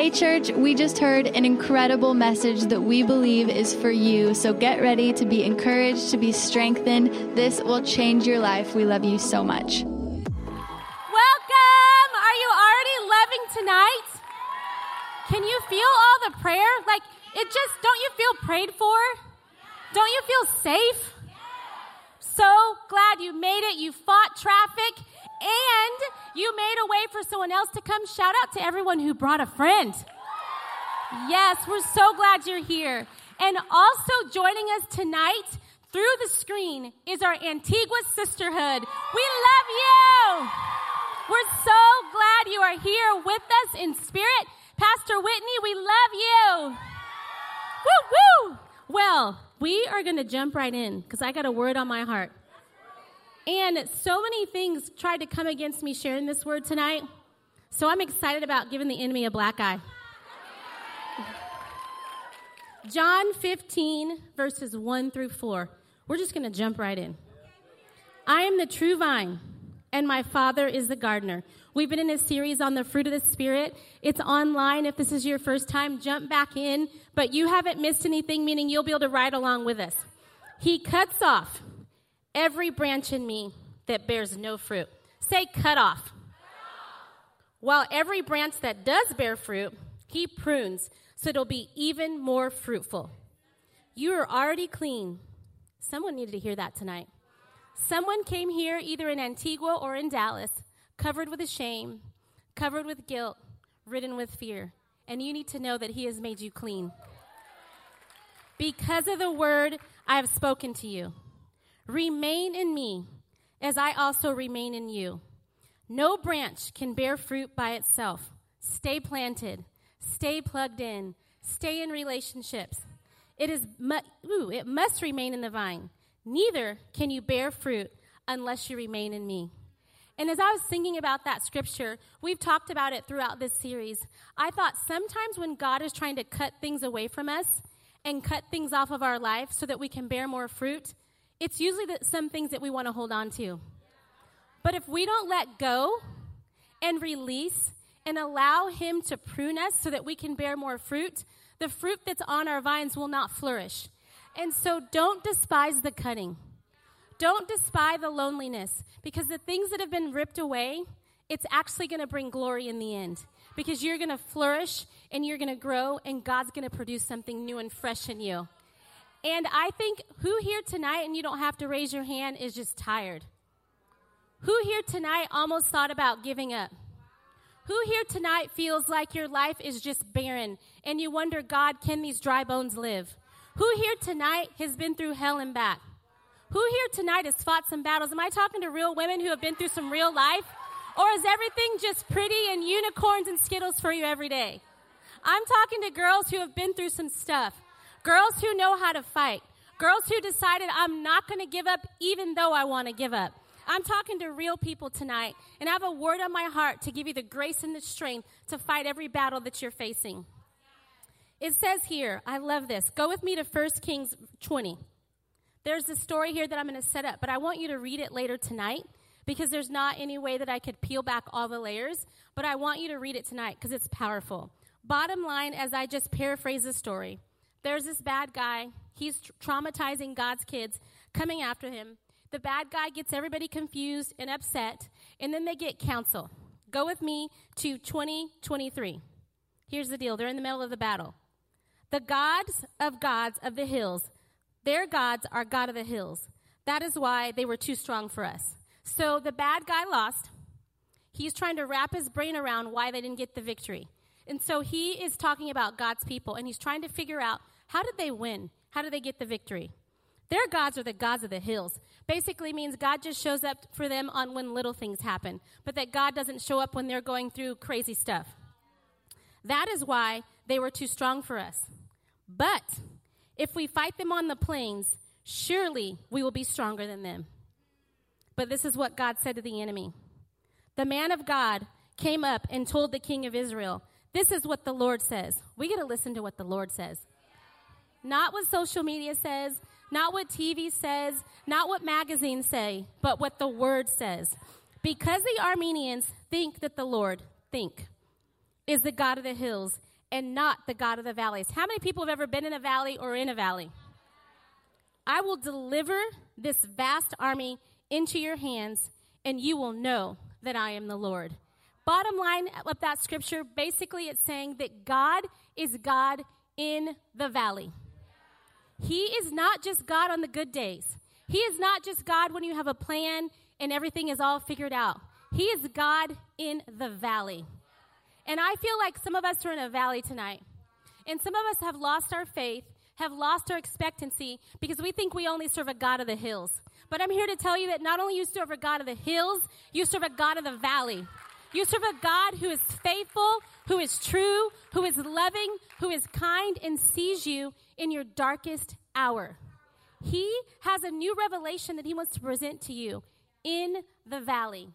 Hey, church, we just heard an incredible message that we believe is for you. So get ready to be encouraged, to be strengthened. This will change your life. We love you so much. Welcome! Are you already loving tonight? Can you feel all the prayer? Like, it just, don't you feel prayed for? Don't you feel safe? So glad you made it. You fought traffic and you made a way for someone else to come. Shout out to everyone who brought a friend. Yes, we're so glad you're here. And also joining us tonight through the screen is our Antigua sisterhood. We love you. We're so glad you are here with us in spirit. Pastor Whitney, we love you. Woo woo. Well, we are going to jump right in because I got a word on my heart. And so many things tried to come against me sharing this word tonight. So I'm excited about giving the enemy a black eye. John 15, verses 1 through 4. We're just going to jump right in. I am the true vine, and my Father is the gardener. We've been in a series on the fruit of the Spirit. It's online. If this is your first time, jump back in. But you haven't missed anything, meaning you'll be able to ride along with us. He cuts off every branch in me that bears no fruit. Say, cut off. While every branch that does bear fruit, he prunes so it'll be even more fruitful. You are already clean. Someone needed to hear that tonight. Someone came here either in Antigua or in Dallas, covered with shame, covered with guilt, ridden with fear. And you need to know that he has made you clean. Because of the word I have spoken to you. Remain in me, as I also remain in you. No branch can bear fruit by itself. Stay planted, stay plugged in, stay in relationships. It, is mu- ooh, it must remain in the vine. Neither can you bear fruit unless you remain in me. And as I was thinking about that scripture, we've talked about it throughout this series. I thought sometimes when God is trying to cut things away from us and cut things off of our life so that we can bear more fruit, it's usually the, some things that we want to hold on to. But if we don't let go and release and allow Him to prune us so that we can bear more fruit, the fruit that's on our vines will not flourish. And so don't despise the cutting. Don't despise the loneliness because the things that have been ripped away, it's actually going to bring glory in the end because you're going to flourish and you're going to grow and God's going to produce something new and fresh in you. And I think who here tonight, and you don't have to raise your hand, is just tired? Who here tonight almost thought about giving up? Who here tonight feels like your life is just barren and you wonder, God, can these dry bones live? Who here tonight has been through hell and back? Who here tonight has fought some battles? Am I talking to real women who have been through some real life? Or is everything just pretty and unicorns and skittles for you every day? I'm talking to girls who have been through some stuff. Girls who know how to fight. Girls who decided, I'm not going to give up even though I want to give up. I'm talking to real people tonight, and I have a word on my heart to give you the grace and the strength to fight every battle that you're facing. It says here, I love this. Go with me to 1 Kings 20. There's a story here that I'm going to set up, but I want you to read it later tonight because there's not any way that I could peel back all the layers, but I want you to read it tonight because it's powerful. Bottom line, as I just paraphrase the story, there's this bad guy. He's traumatizing God's kids, coming after him. The bad guy gets everybody confused and upset, and then they get counsel. Go with me to 2023. Here's the deal they're in the middle of the battle. The gods of gods of the hills, their gods are God of the hills. That is why they were too strong for us. So the bad guy lost. He's trying to wrap his brain around why they didn't get the victory. And so he is talking about God's people, and he's trying to figure out how did they win? How did they get the victory? Their gods are the gods of the hills. Basically means God just shows up for them on when little things happen, but that God doesn't show up when they're going through crazy stuff. That is why they were too strong for us. But if we fight them on the plains, surely we will be stronger than them. But this is what God said to the enemy. The man of God came up and told the king of Israel, This is what the Lord says. We got to listen to what the Lord says. Not what social media says, not what TV says, not what magazines say, but what the Word says. Because the Arameans think that the Lord think is the God of the hills and not the God of the valleys. How many people have ever been in a valley or in a valley? I will deliver this vast army into your hands, and you will know that I am the Lord. Bottom line of that scripture, basically, it's saying that God is God in the valley. He is not just God on the good days. He is not just God when you have a plan and everything is all figured out. He is God in the valley. And I feel like some of us are in a valley tonight. And some of us have lost our faith, have lost our expectancy because we think we only serve a God of the hills. But I'm here to tell you that not only you serve a God of the hills, you serve a God of the valley. You serve a God who is faithful, who is true, who is loving, who is kind, and sees you in your darkest hour. He has a new revelation that he wants to present to you in the valley.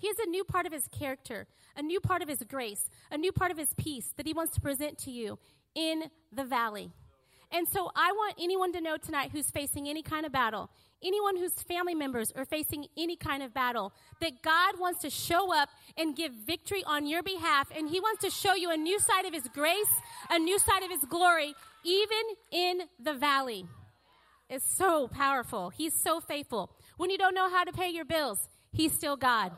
He has a new part of his character, a new part of his grace, a new part of his peace that he wants to present to you in the valley. And so I want anyone to know tonight who's facing any kind of battle, anyone whose family members are facing any kind of battle, that God wants to show up and give victory on your behalf. And He wants to show you a new side of His grace, a new side of His glory, even in the valley. It's so powerful. He's so faithful. When you don't know how to pay your bills, He's still God.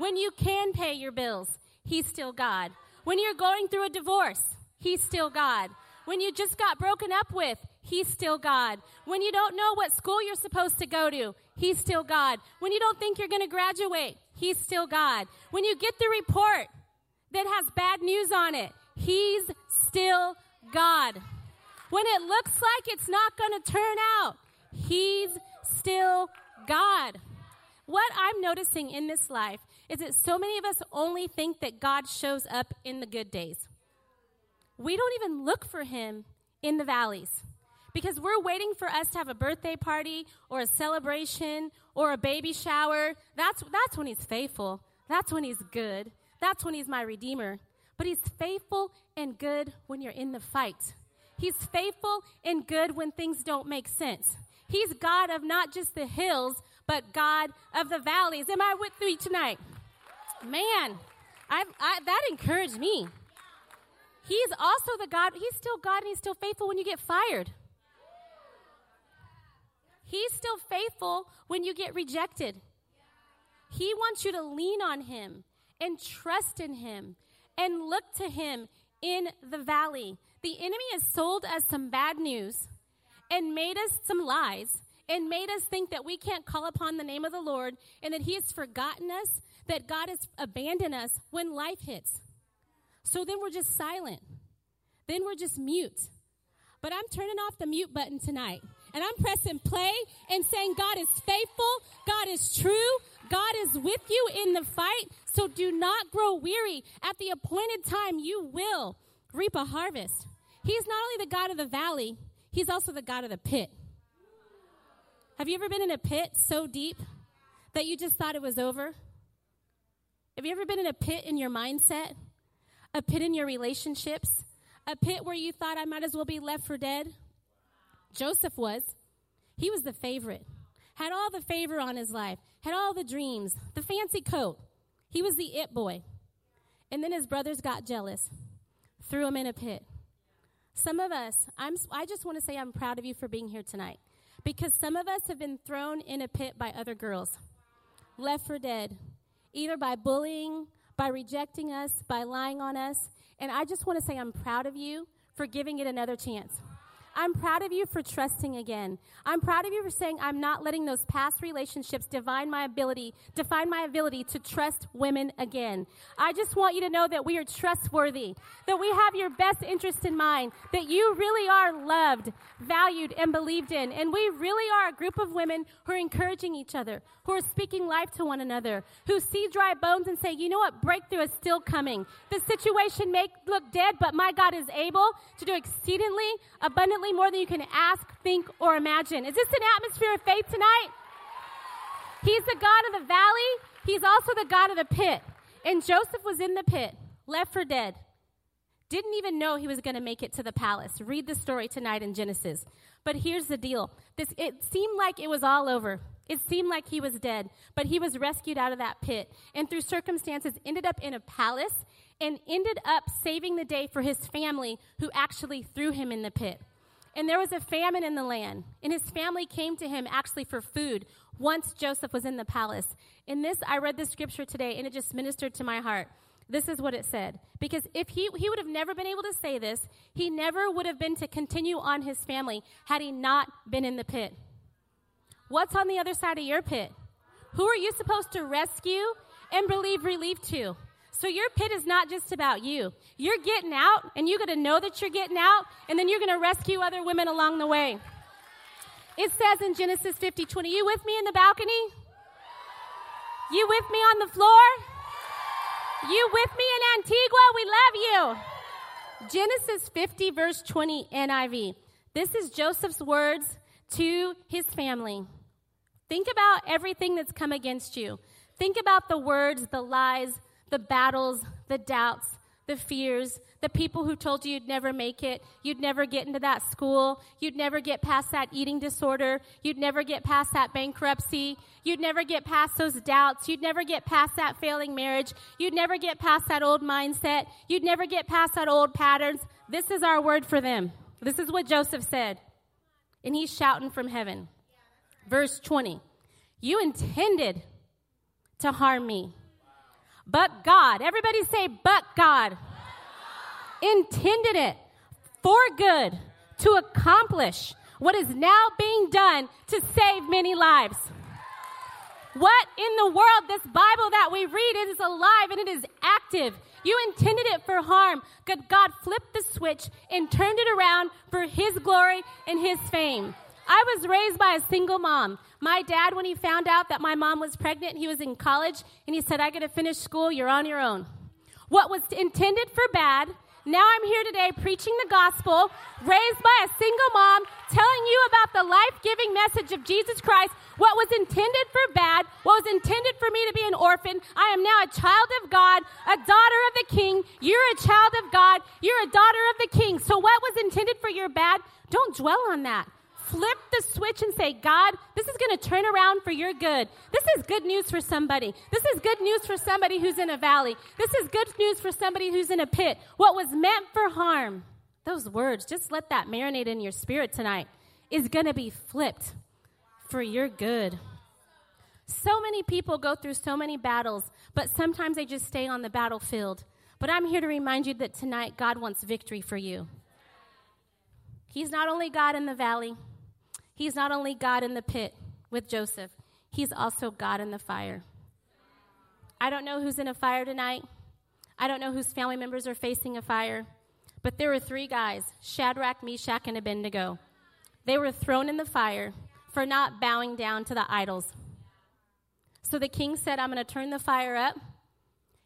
When you can pay your bills, He's still God. When you're going through a divorce, He's still God. When you just got broken up with, He's still God. When you don't know what school you're supposed to go to, He's still God. When you don't think you're going to graduate, He's still God. When you get the report that has bad news on it, He's still God. When it looks like it's not going to turn out, He's still God. What I'm noticing in this life is that so many of us only think that God shows up in the good days. We don't even look for Him in the valleys because we're waiting for us to have a birthday party or a celebration or a baby shower. That's, that's when he's faithful. That's when he's good. That's when he's my redeemer. But he's faithful and good when you're in the fight. He's faithful and good when things don't make sense. He's God of not just the hills, but God of the valleys. Am I with you tonight? Man, I, I, that encouraged me. He's also the God, he's still God and he's still faithful when you get fired. He's still faithful when you get rejected. He wants you to lean on Him and trust in Him and look to Him in the valley. The enemy has sold us some bad news and made us some lies and made us think that we can't call upon the name of the Lord and that He has forgotten us, that God has abandoned us when life hits. So then we're just silent. Then we're just mute. But I'm turning off the mute button tonight. And I'm pressing play and saying, God is faithful. God is true. God is with you in the fight. So do not grow weary. At the appointed time, you will reap a harvest. He's not only the God of the valley, He's also the God of the pit. Have you ever been in a pit so deep that you just thought it was over? Have you ever been in a pit in your mindset? A pit in your relationships? A pit where you thought I might as well be left for dead? Joseph was. He was the favorite. Had all the favor on his life, had all the dreams, the fancy coat. He was the it boy. And then his brothers got jealous, threw him in a pit. Some of us, I'm, I just want to say I'm proud of you for being here tonight because some of us have been thrown in a pit by other girls, left for dead, either by bullying, by rejecting us, by lying on us. And I just want to say I'm proud of you for giving it another chance. I'm proud of you for trusting again. I'm proud of you for saying I'm not letting those past relationships define my ability, define my ability to trust women again. I just want you to know that we are trustworthy, that we have your best interest in mind, that you really are loved, valued, and believed in. And we really are a group of women who are encouraging each other, who are speaking life to one another, who see dry bones and say, you know what? Breakthrough is still coming. The situation may look dead, but my God is able to do exceedingly abundantly more than you can ask, think, or imagine. Is this an atmosphere of faith tonight? He's the God of the valley. He's also the God of the pit. And Joseph was in the pit, left for dead. Didn't even know he was going to make it to the palace. Read the story tonight in Genesis. But here's the deal. This it seemed like it was all over. It seemed like he was dead, but he was rescued out of that pit and through circumstances ended up in a palace and ended up saving the day for his family who actually threw him in the pit. And there was a famine in the land, and his family came to him actually for food once Joseph was in the palace. In this, I read this scripture today, and it just ministered to my heart. This is what it said. Because if he, he would have never been able to say this, he never would have been to continue on his family had he not been in the pit. What's on the other side of your pit? Who are you supposed to rescue and believe relief to? So your pit is not just about you. You're getting out, and you got to know that you're getting out, and then you're going to rescue other women along the way. It says in Genesis 50 20, you with me in the balcony? You with me on the floor? You with me in Antigua? We love you. Genesis 50, verse 20, NIV. This is Joseph's words to his family. Think about everything that's come against you. Think about the words, the lies, the battles, the doubts, the fears, the people who told you you'd never make it, you'd never get into that school, you'd never get past that eating disorder, you'd never get past that bankruptcy, you'd never get past those doubts, you'd never get past that failing marriage, you'd never get past that old mindset, you'd never get past that old patterns. This is our word for them. This is what Joseph said. And he's shouting from heaven. Verse 20 You intended to harm me but God. Everybody say, but God. Intended it for good to accomplish what is now being done to save many lives. What in the world? This Bible that we read is alive and it is active. You intended it for harm. God, God flipped the switch and turned it around for His glory and His fame. I was raised by a single mom. My dad, when he found out that my mom was pregnant, he was in college, and he said, I got to finish school, you're on your own. What was intended for bad, now I'm here today preaching the gospel, raised by a single mom, telling you about the life giving message of Jesus Christ. What was intended for bad, what was intended for me to be an orphan, I am now a child of God, a daughter of the king. You're a child of God, you're a daughter of the king. So, what was intended for your bad, don't dwell on that flip the switch and say, God, this is going to turn around for your good. This is good news for somebody. This is good news for somebody who's in a valley. This is good news for somebody who's in a pit. What was meant for harm, those words, just let that marinate in your spirit tonight, is going to be flipped for your good. So many people go through so many battles, but sometimes they just stay on the battlefield. But I'm here to remind you that tonight God wants victory for you. He's not only God in the valley, He's not only God in the pit with Joseph, He's also God in the fire. I don't know who's in a fire tonight. I don't know whose family members are facing a fire. But there were three guys Shadrach, Meshach, and Abednego. They were thrown in the fire for not bowing down to the idols. So the king said, I'm going to turn the fire up.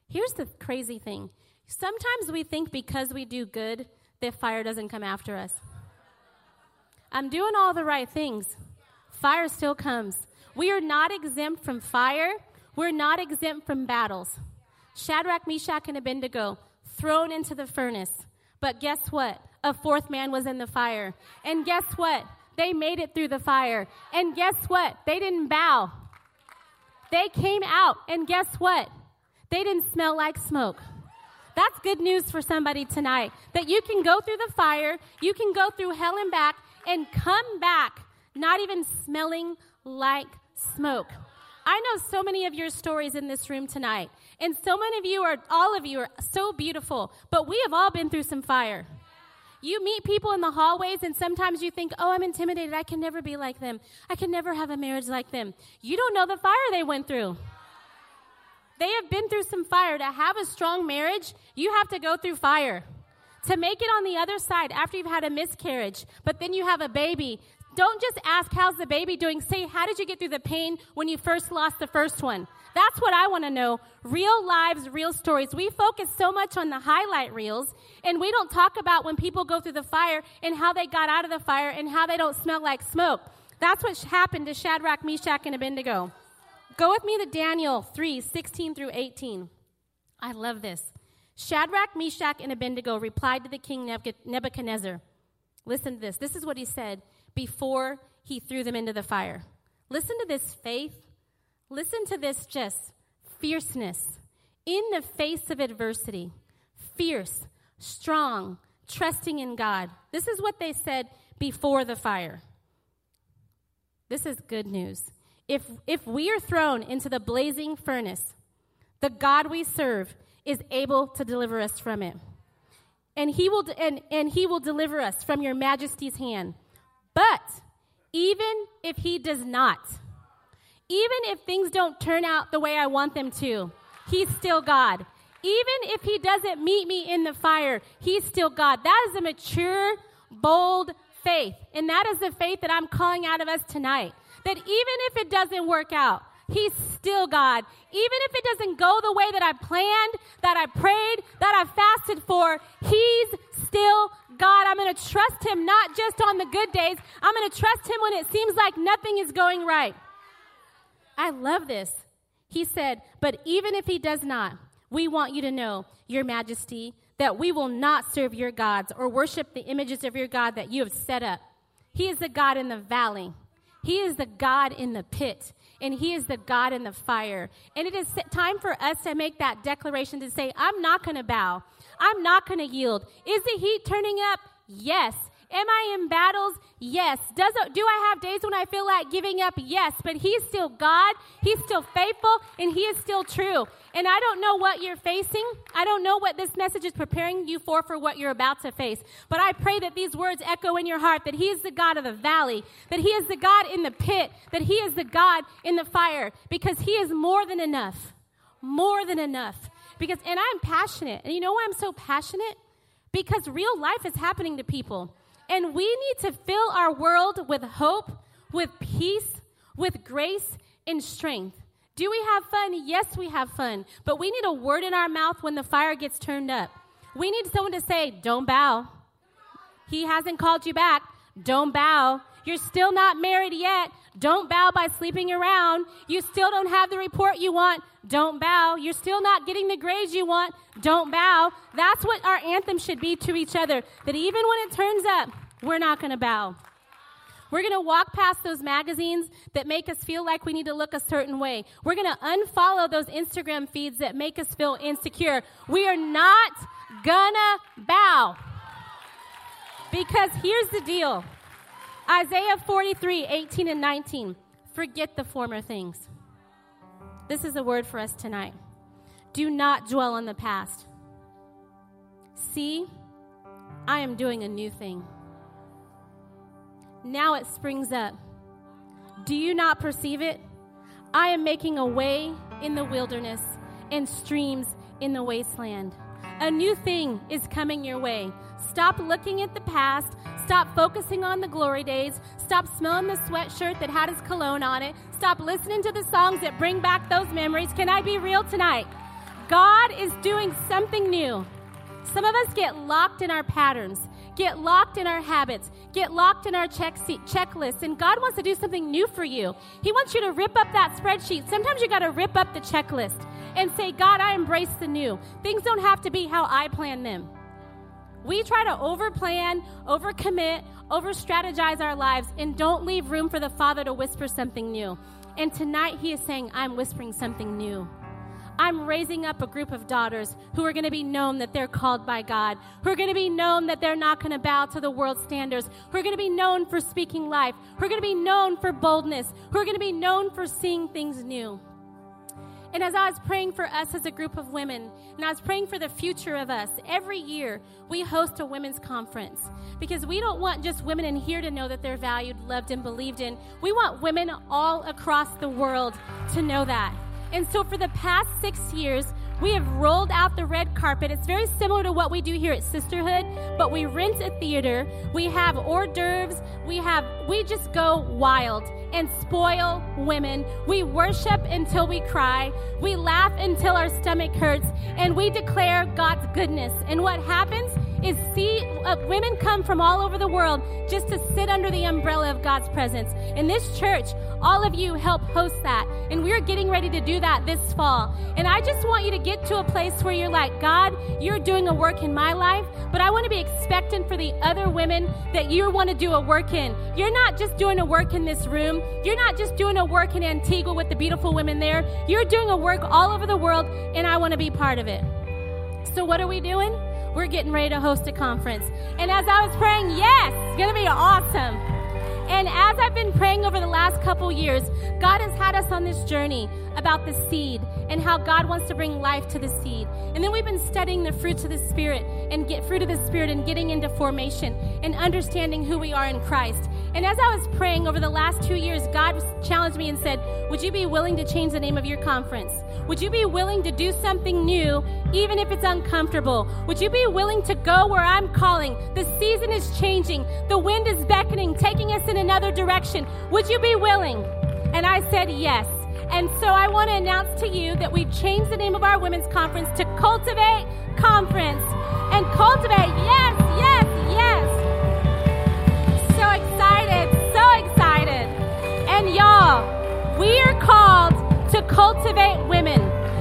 Here's the crazy thing sometimes we think because we do good, the fire doesn't come after us. I'm doing all the right things. Fire still comes. We are not exempt from fire. We're not exempt from battles. Shadrach, Meshach, and Abednego thrown into the furnace. But guess what? A fourth man was in the fire. And guess what? They made it through the fire. And guess what? They didn't bow. They came out. And guess what? They didn't smell like smoke. That's good news for somebody tonight. That you can go through the fire, you can go through hell and back, and come back not even smelling like smoke. I know so many of your stories in this room tonight, and so many of you are, all of you are so beautiful, but we have all been through some fire. You meet people in the hallways, and sometimes you think, oh, I'm intimidated. I can never be like them. I can never have a marriage like them. You don't know the fire they went through. They have been through some fire. To have a strong marriage, you have to go through fire to make it on the other side after you've had a miscarriage, but then you have a baby. Don't just ask, how's the baby doing? Say, how did you get through the pain when you first lost the first one? That's what I want to know. Real lives, real stories. We focus so much on the highlight reels, and we don't talk about when people go through the fire and how they got out of the fire and how they don't smell like smoke. That's what happened to Shadrach, Meshach, and Abednego. Go with me to Daniel 3 16 through 18. I love this. Shadrach, Meshach, and Abednego replied to the king Nebuchadnezzar. Listen to this. This is what he said before he threw them into the fire. Listen to this faith. Listen to this just fierceness in the face of adversity. fierce, strong, trusting in God. This is what they said before the fire. This is good news. If, if we are thrown into the blazing furnace, the God we serve is able to deliver us from it. And he will, and, and he will deliver us from your majesty's hand. But even if he does not, even if things don't turn out the way I want them to, he's still God. Even if he doesn't meet me in the fire, he's still God. That is a mature, bold faith. And that is the faith that I'm calling out of us tonight. That even if it doesn't work out, He's still God. Even if it doesn't go the way that I planned, that I prayed, that I fasted for, He's still God. I'm going to trust Him not just on the good days, I'm going to trust Him when it seems like nothing is going right. I love this. He said, But even if He does not, we want you to know, Your Majesty, that we will not serve your gods or worship the images of your God that you have set up. He is the God in the valley. He is the God in the pit and He is the God in the fire. And it is time for us to make that declaration to say, I'm not going to bow. I'm not going to yield. Is the heat turning up? Yes. Am I in battles? Yes. Does do I have days when I feel like giving up? Yes. But He's still God. He's still faithful and He is still true. And I don't know what you're facing. I don't know what this message is preparing you for, for what you're about to face. But I pray that these words echo in your heart that He is the God of the valley, that He is the God in the pit, that He is the God in the fire, because He is more than enough. More than enough. Because, and I'm passionate. And you know why I'm so passionate? Because real life is happening to people. And we need to fill our world with hope, with peace, with grace, and strength. Do we have fun? Yes, we have fun. But we need a word in our mouth when the fire gets turned up. We need someone to say, Don't bow. He hasn't called you back. Don't bow. You're still not married yet. Don't bow by sleeping around. You still don't have the report you want. Don't bow. You're still not getting the grades you want. Don't bow. That's what our anthem should be to each other. That even when it turns up, we're not going to bow. We're going to walk past those magazines that make us feel like we need to look a certain way. We're going to unfollow those Instagram feeds that make us feel insecure. We are not gonna bow. Because here's the deal Isaiah 43 18 and 19. Forget the former things. This is a word for us tonight. Do not dwell on the past. See, I am doing a new thing. Now it springs up. Do you not perceive it? I am making a way in the wilderness and streams in the wasteland. A new thing is coming your way. Stop looking at the past. Stop focusing on the glory days. Stop smelling the sweatshirt that had his cologne on it. Stop listening to the songs that bring back those memories. Can I be real tonight? God is doing something new. Some of us get locked in our patterns get locked in our habits, get locked in our check checklists, and God wants to do something new for you. He wants you to rip up that spreadsheet. Sometimes you got to rip up the checklist and say, God, I embrace the new. Things don't have to be how I plan them. We try to overplan, overcommit, over strategize our lives, and don't leave room for the Father to whisper something new. And tonight, He is saying, I'm whispering something new. I'm raising up a group of daughters who are going to be known that they're called by God, who are going to be known that they're not going to bow to the world standards, who are going to be known for speaking life, who are going to be known for boldness, who are going to be known for seeing things new. And as I was praying for us as a group of women, and I was praying for the future of us, every year we host a women's conference because we don't want just women in here to know that they're valued, loved, and believed in. We want women all across the world to know that. And so for the past six years, we have rolled out the red carpet. It's very similar to what we do here at Sisterhood, but we rent a theater. We have hors d'oeuvres. We have, we just go wild and spoil women. We worship until we cry. We laugh until our stomach hurts and we declare God's goodness. And what happens is see uh, women come from all over the world just to sit under the umbrella of God's presence. In this church, all of you help host that. And we're getting ready to do that this fall. And I just want you to get to a place where you're like, God, you're doing a work in my life, but I want to be expectant for the other women that you want to do a work in. You're not just doing a work in this room. You're not just doing a work in Antigua with the beautiful women there. You're doing a work all over the world, and I want to be part of it. So, what are we doing? We're getting ready to host a conference. And as I was praying, yes, it's going to be awesome. And as I've been praying over the last couple years, God has had us on this journey about the seed and how God wants to bring life to the seed. And then we've been studying the fruits of the Spirit and get fruit of the Spirit and getting into formation and understanding who we are in Christ. And as I was praying over the last two years, God challenged me and said, Would you be willing to change the name of your conference? Would you be willing to do something new, even if it's uncomfortable? Would you be willing to go where I'm calling? The season is changing, the wind is beckoning, taking us in another direction. Would you be willing? And I said yes. And so I want to announce to you that we've changed the name of our women's conference to Cultivate Conference. And cultivate, yes, yes, yes. So excited, so excited. And y'all, we are called to cultivate women.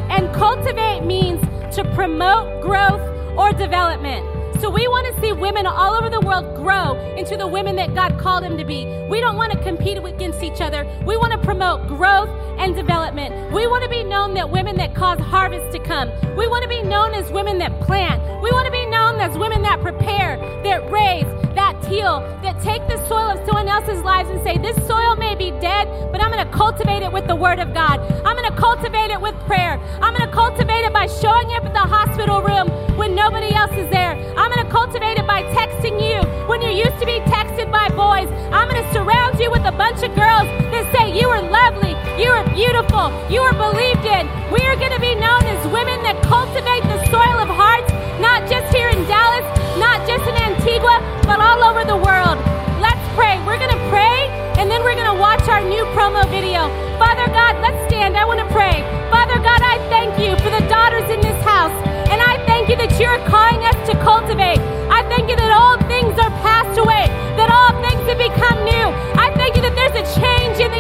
And cultivate means to promote growth or development. So we want to see women all over the world grow into the women that God called them to be. We don't want to compete against each other. We want to promote growth and development. We want to be known that women that cause harvest to come. We want to be known as women that plant. We want to be known as women that prepare, that raise, that till, that take the soil of someone else's lives and say, This soil may be dead, but I'm going to cultivate it with the Word of God. I'm going to cultivate it with prayer. I'm going to cultivate it by showing up at the hospital room when nobody else is there. I'm going to cultivate it by texting you when you used to be texted by boys. I'm going to surround you with a bunch of girls that say, You are lovely, you are beautiful, you are believed in. We are going to be known as women that cultivate the all over the world. Let's pray. We're going to pray and then we're going to watch our new promo video. Father God, let's stand. I want to pray. Father God, I thank you for the daughters in this house. And I thank you that you're calling us to cultivate. I thank you that all things are passed away, that all things have become new. I thank you that there's a change in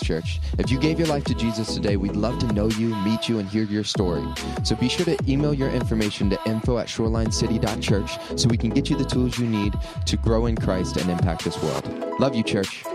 church. If you gave your life to Jesus today, we'd love to know you, meet you, and hear your story. So be sure to email your information to info at shorelinecity.church so we can get you the tools you need to grow in Christ and impact this world. Love you, church.